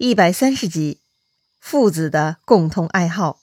一百三十集，父子的共同爱好。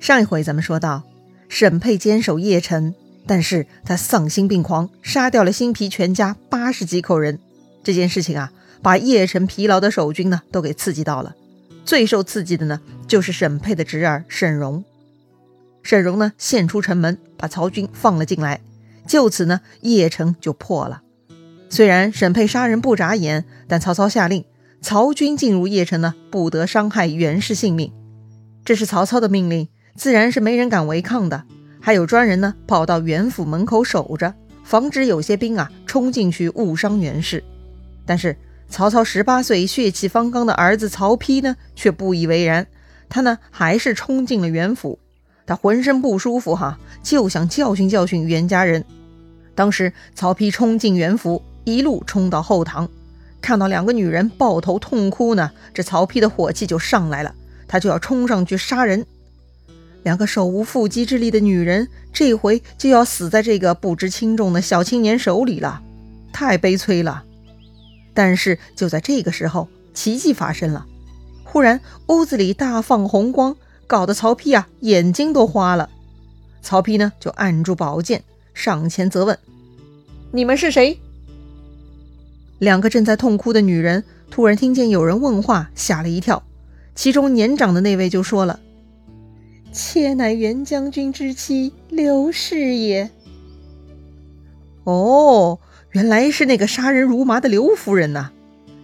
上一回咱们说到，沈佩坚守邺城，但是他丧心病狂，杀掉了辛毗全家八十几口人。这件事情啊，把邺城疲劳的守军呢，都给刺激到了。最受刺激的呢，就是沈佩的侄儿沈荣。沈荣呢，献出城门，把曹军放了进来，就此呢，邺城就破了。虽然沈佩杀人不眨眼，但曹操下令，曹军进入邺城呢，不得伤害袁氏性命。这是曹操的命令，自然是没人敢违抗的。还有专人呢，跑到袁府门口守着，防止有些兵啊冲进去误伤袁氏。但是曹操十八岁血气方刚的儿子曹丕呢，却不以为然，他呢还是冲进了袁府。他浑身不舒服哈，就想教训教训袁家人。当时曹丕冲进袁府。一路冲到后堂，看到两个女人抱头痛哭呢，这曹丕的火气就上来了，他就要冲上去杀人。两个手无缚鸡之力的女人，这回就要死在这个不知轻重的小青年手里了，太悲催了。但是就在这个时候，奇迹发生了，忽然屋子里大放红光，搞得曹丕啊眼睛都花了。曹丕呢就按住宝剑，上前责问：“你们是谁？”两个正在痛哭的女人突然听见有人问话，吓了一跳。其中年长的那位就说了：“妾乃袁将军之妻刘氏也。”哦，原来是那个杀人如麻的刘夫人呐！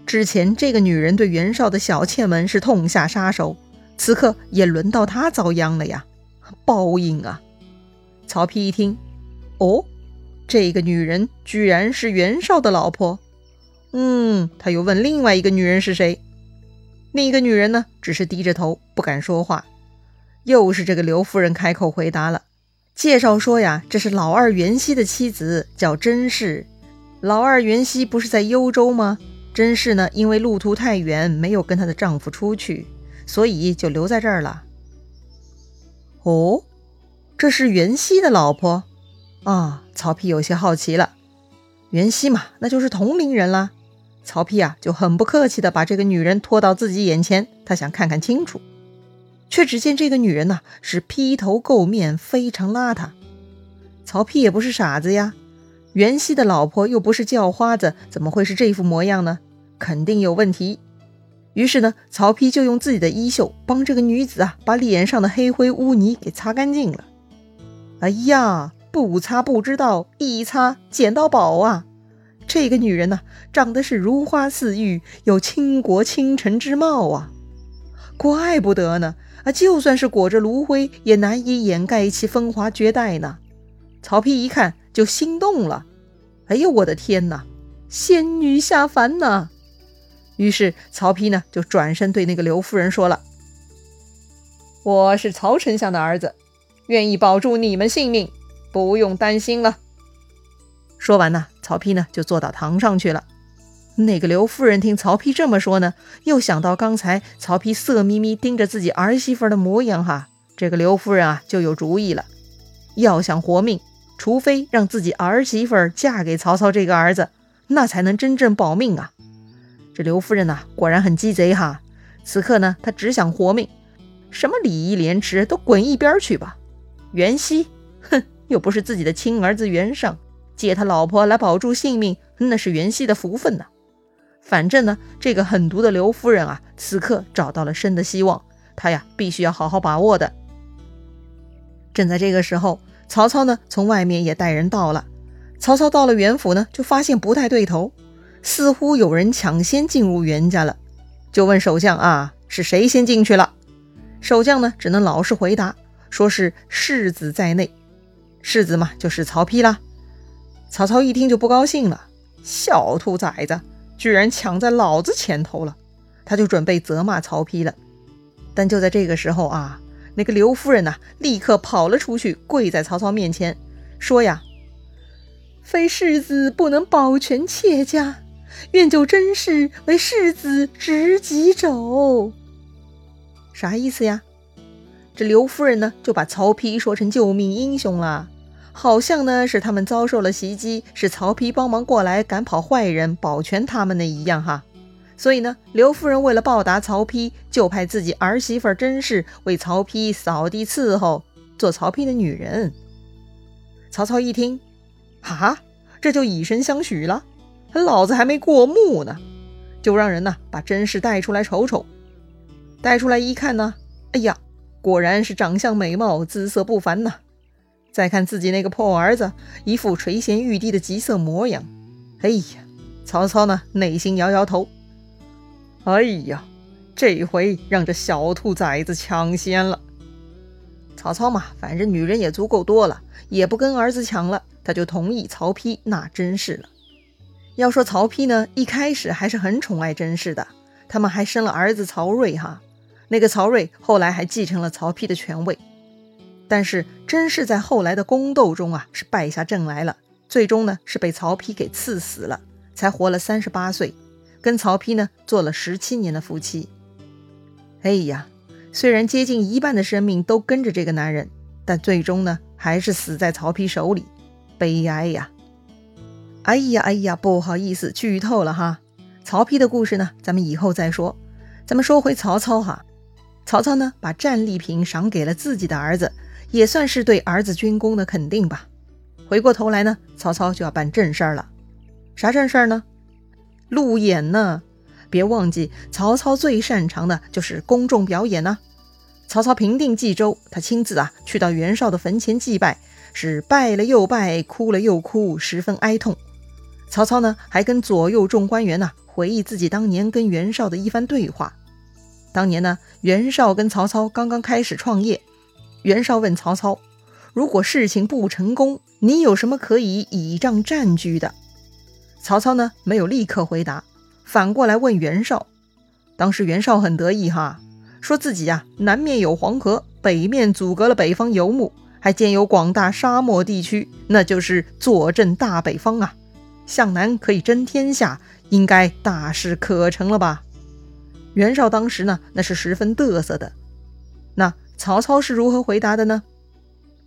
之前这个女人对袁绍的小妾们是痛下杀手，此刻也轮到她遭殃了呀！报应啊！曹丕一听，哦，这个女人居然是袁绍的老婆。嗯，他又问另外一个女人是谁，另一个女人呢，只是低着头不敢说话。又是这个刘夫人开口回答了，介绍说呀，这是老二袁熙的妻子，叫甄氏。老二袁熙不是在幽州吗？甄氏呢，因为路途太远，没有跟她的丈夫出去，所以就留在这儿了。哦，这是袁熙的老婆啊！曹丕有些好奇了，袁熙嘛，那就是同龄人啦。曹丕啊，就很不客气地把这个女人拖到自己眼前，他想看看清楚，却只见这个女人呐是披头垢面，非常邋遢。曹丕也不是傻子呀，袁熙的老婆又不是叫花子，怎么会是这副模样呢？肯定有问题。于是呢，曹丕就用自己的衣袖帮这个女子啊把脸上的黑灰污泥给擦干净了。哎呀，不擦不知道，一擦捡到宝啊！这个女人呢，长得是如花似玉，有倾国倾城之貌啊，怪不得呢啊，就算是裹着炉灰，也难以掩盖其风华绝代呢。曹丕一看就心动了，哎呦我的天哪，仙女下凡呐！于是曹丕呢就转身对那个刘夫人说了：“我是曹丞相的儿子，愿意保住你们性命，不用担心了。”说完呢，曹丕呢就坐到堂上去了。那个刘夫人听曹丕这么说呢，又想到刚才曹丕色眯眯盯着自己儿媳妇的模样，哈，这个刘夫人啊就有主意了。要想活命，除非让自己儿媳妇嫁给曹操这个儿子，那才能真正保命啊。这刘夫人呐，果然很鸡贼哈。此刻呢，她只想活命，什么礼义廉耻都滚一边去吧。袁熙，哼，又不是自己的亲儿子袁尚。借他老婆来保住性命，那是袁熙的福分呐。反正呢，这个狠毒的刘夫人啊，此刻找到了生的希望，她呀，必须要好好把握的。正在这个时候，曹操呢，从外面也带人到了。曹操到了袁府呢，就发现不太对头，似乎有人抢先进入袁家了，就问守将啊，是谁先进去了？守将呢，只能老实回答，说是世子在内。世子嘛，就是曹丕啦。曹操一听就不高兴了，小兔崽子居然抢在老子前头了，他就准备责骂曹丕了。但就在这个时候啊，那个刘夫人呐，立刻跑了出去，跪在曹操面前，说呀：“非世子不能保全妾家，愿就甄氏为世子执戟肘。”啥意思呀？这刘夫人呢，就把曹丕说成救命英雄了。好像呢是他们遭受了袭击，是曹丕帮忙过来赶跑坏人，保全他们的一样哈。所以呢，刘夫人为了报答曹丕，就派自己儿媳妇甄氏为曹丕扫地伺候，做曹丕的女人。曹操一听，哈，这就以身相许了？老子还没过目呢，就让人呢把甄氏带出来瞅瞅。带出来一看呢，哎呀，果然是长相美貌，姿色不凡呐。再看自己那个破儿子，一副垂涎欲滴的急色模样。哎呀，曹操呢，内心摇摇头。哎呀，这回让这小兔崽子抢先了。曹操嘛，反正女人也足够多了，也不跟儿子抢了，他就同意曹丕纳甄氏了。要说曹丕呢，一开始还是很宠爱甄氏的，他们还生了儿子曹睿哈。那个曹睿后来还继承了曹丕的权位。但是甄氏在后来的宫斗中啊，是败下阵来了，最终呢是被曹丕给赐死了，才活了三十八岁，跟曹丕呢做了十七年的夫妻。哎呀，虽然接近一半的生命都跟着这个男人，但最终呢还是死在曹丕手里，悲哀呀！哎呀哎呀，不好意思，剧透了哈。曹丕的故事呢，咱们以后再说。咱们说回曹操哈，曹操呢把战利品赏给了自己的儿子。也算是对儿子军功的肯定吧。回过头来呢，曹操就要办正事儿了。啥正事儿呢？路演呢？别忘记，曹操最擅长的就是公众表演呢。曹操平定冀州，他亲自啊去到袁绍的坟前祭拜，是拜了又拜，哭了又哭，十分哀痛。曹操呢还跟左右众官员呢回忆自己当年跟袁绍的一番对话。当年呢，袁绍跟曹操刚刚开始创业。袁绍问曹操：“如果事情不成功，你有什么可以倚仗占据的？”曹操呢，没有立刻回答，反过来问袁绍。当时袁绍很得意哈，说自己呀，南面有黄河，北面阻隔了北方游牧，还兼有广大沙漠地区，那就是坐镇大北方啊，向南可以争天下，应该大事可成了吧？袁绍当时呢，那是十分嘚瑟的。曹操是如何回答的呢？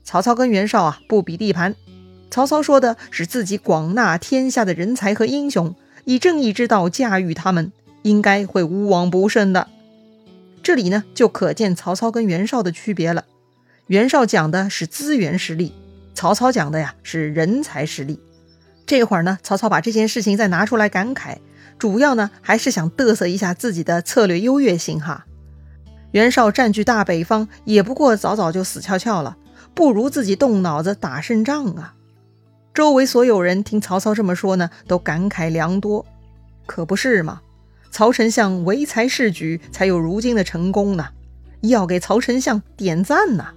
曹操跟袁绍啊不比地盘。曹操说的是自己广纳天下的人才和英雄，以正义之道驾驭他们，应该会无往不胜的。这里呢就可见曹操跟袁绍的区别了。袁绍讲的是资源实力，曹操讲的呀是人才实力。这会儿呢，曹操把这件事情再拿出来感慨，主要呢还是想嘚瑟一下自己的策略优越性哈。袁绍占据大北方，也不过早早就死翘翘了，不如自己动脑子打胜仗啊！周围所有人听曹操这么说呢，都感慨良多。可不是嘛？曹丞相唯才是举，才有如今的成功呢，要给曹丞相点赞呐！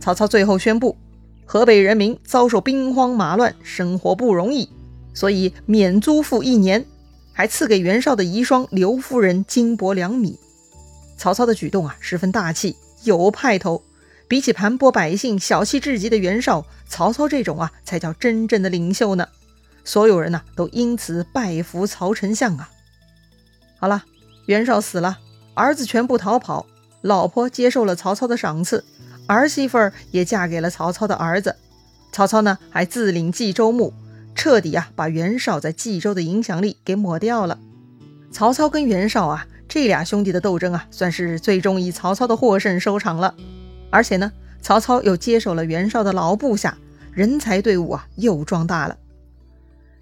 曹操最后宣布，河北人民遭受兵荒马乱，生活不容易，所以免租赋一年，还赐给袁绍的遗孀刘夫人金帛两米。曹操的举动啊，十分大气，有派头。比起盘剥百姓、小气至极的袁绍，曹操这种啊，才叫真正的领袖呢。所有人呢，都因此拜服曹丞相啊。好了，袁绍死了，儿子全部逃跑，老婆接受了曹操的赏赐，儿媳妇儿也嫁给了曹操的儿子。曹操呢，还自领冀州牧，彻底啊，把袁绍在冀州的影响力给抹掉了。曹操跟袁绍啊。这俩兄弟的斗争啊，算是最终以曹操的获胜收场了。而且呢，曹操又接手了袁绍的老部下，人才队伍啊又壮大了。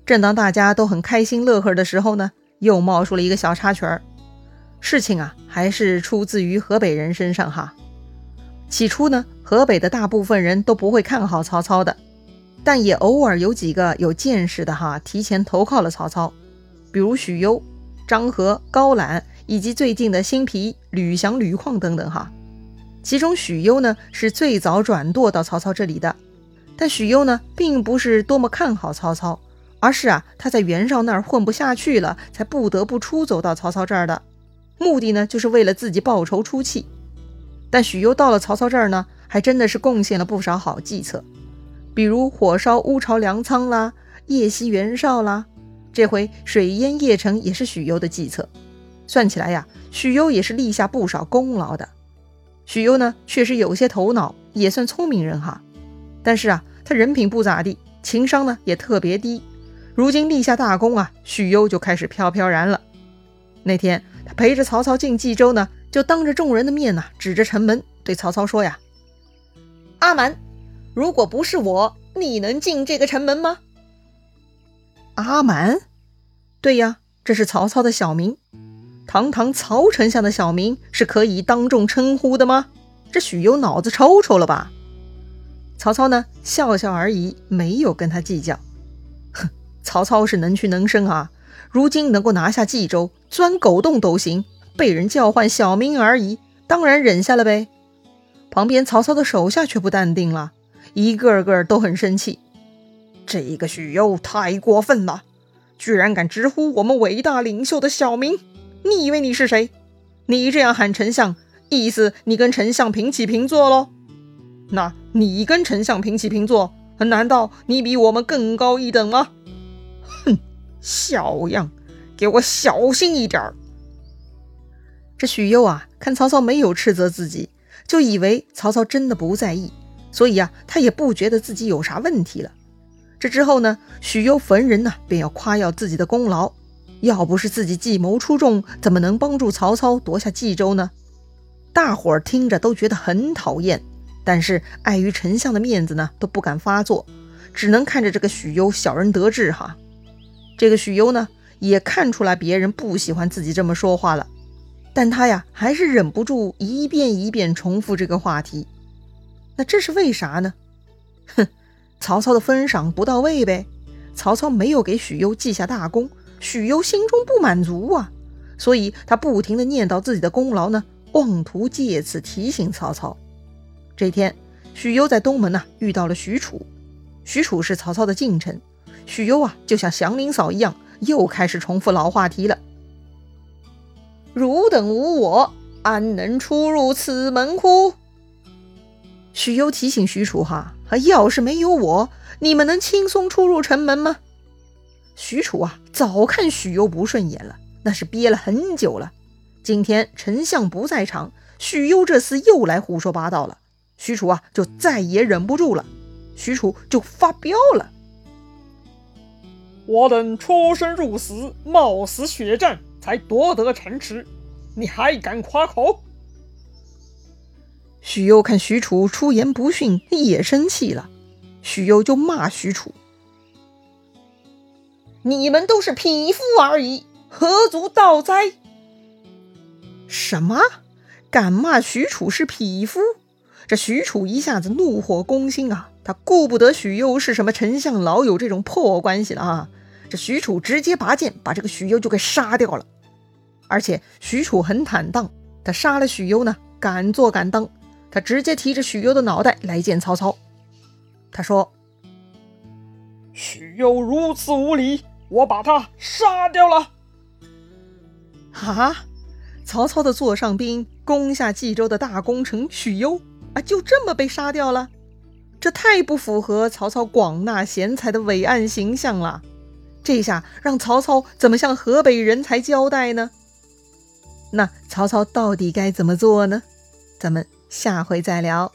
正当大家都很开心乐呵的时候呢，又冒出了一个小插曲儿。事情啊，还是出自于河北人身上哈。起初呢，河北的大部分人都不会看好曹操的，但也偶尔有几个有见识的哈，提前投靠了曹操，比如许攸、张合、高览。以及最近的新皮吕翔、吕旷等等哈，其中许攸呢是最早转舵到曹操这里的，但许攸呢并不是多么看好曹操，而是啊他在袁绍那儿混不下去了，才不得不出走到曹操这儿的，目的呢就是为了自己报仇出气。但许攸到了曹操这儿呢，还真的是贡献了不少好计策，比如火烧乌巢粮仓啦，夜袭袁绍啦，这回水淹邺城也是许攸的计策。算起来呀，许攸也是立下不少功劳的。许攸呢，确实有些头脑，也算聪明人哈。但是啊，他人品不咋地，情商呢也特别低。如今立下大功啊，许攸就开始飘飘然了。那天他陪着曹操进冀州呢，就当着众人的面呢，指着城门对曹操说呀：“阿瞒，如果不是我，你能进这个城门吗？”阿瞒，对呀，这是曹操的小名，堂堂曹丞相的小名是可以当众称呼的吗？这许攸脑子抽抽了吧？曹操呢，笑笑而已，没有跟他计较。哼。曹操是能屈能伸啊，如今能够拿下冀州，钻狗洞都行。被人叫唤小名而已，当然忍下了呗。旁边曹操的手下却不淡定了，一个个都很生气。这个许攸太过分了，居然敢直呼我们伟大领袖的小名！你以为你是谁？你这样喊丞相，意思你跟丞相平起平坐喽？那你跟丞相平起平坐，难道你比我们更高一等吗？哼小样，给我小心一点儿！这许攸啊，看曹操没有斥责自己，就以为曹操真的不在意，所以啊，他也不觉得自己有啥问题了。这之后呢，许攸逢人呢，便要夸耀自己的功劳。要不是自己计谋出众，怎么能帮助曹操夺下冀州呢？大伙儿听着都觉得很讨厌，但是碍于丞相的面子呢，都不敢发作，只能看着这个许攸小人得志哈。这个许攸呢，也看出来别人不喜欢自己这么说话了，但他呀，还是忍不住一遍一遍重复这个话题。那这是为啥呢？哼，曹操的封赏不到位呗。曹操没有给许攸记下大功，许攸心中不满足啊，所以他不停的念叨自己的功劳呢，妄图借此提醒曹操。这天，许攸在东门呢遇到了许褚，许褚是曹操的近臣。许攸啊，就像祥林嫂一样，又开始重复老话题了。汝等无我，安能出入此门乎？许攸提醒许褚哈，要是没有我，你们能轻松出入城门吗？许褚啊，早看许攸不顺眼了，那是憋了很久了。今天丞相不在场，许攸这厮又来胡说八道了，许褚啊，就再也忍不住了，许褚就发飙了。我等出生入死，冒死血战，才夺得城池，你还敢夸口？许攸看许褚出言不逊，也生气了。许攸就骂许褚：“你们都是匹夫而已，何足道哉？”什么？敢骂许褚是匹夫？这许褚一下子怒火攻心啊！他顾不得许攸是什么丞相老友这种破关系了啊！这许褚直接拔剑把这个许攸就给杀掉了。而且许褚很坦荡，他杀了许攸呢，敢做敢当。他直接提着许攸的脑袋来见曹操。他说：“许攸如此无礼，我把他杀掉了。”哈，曹操的座上宾攻下冀州的大功臣许攸啊，就这么被杀掉了？这太不符合曹操广纳贤才的伟岸形象了。这下让曹操怎么向河北人才交代呢？那曹操到底该怎么做呢？咱们下回再聊。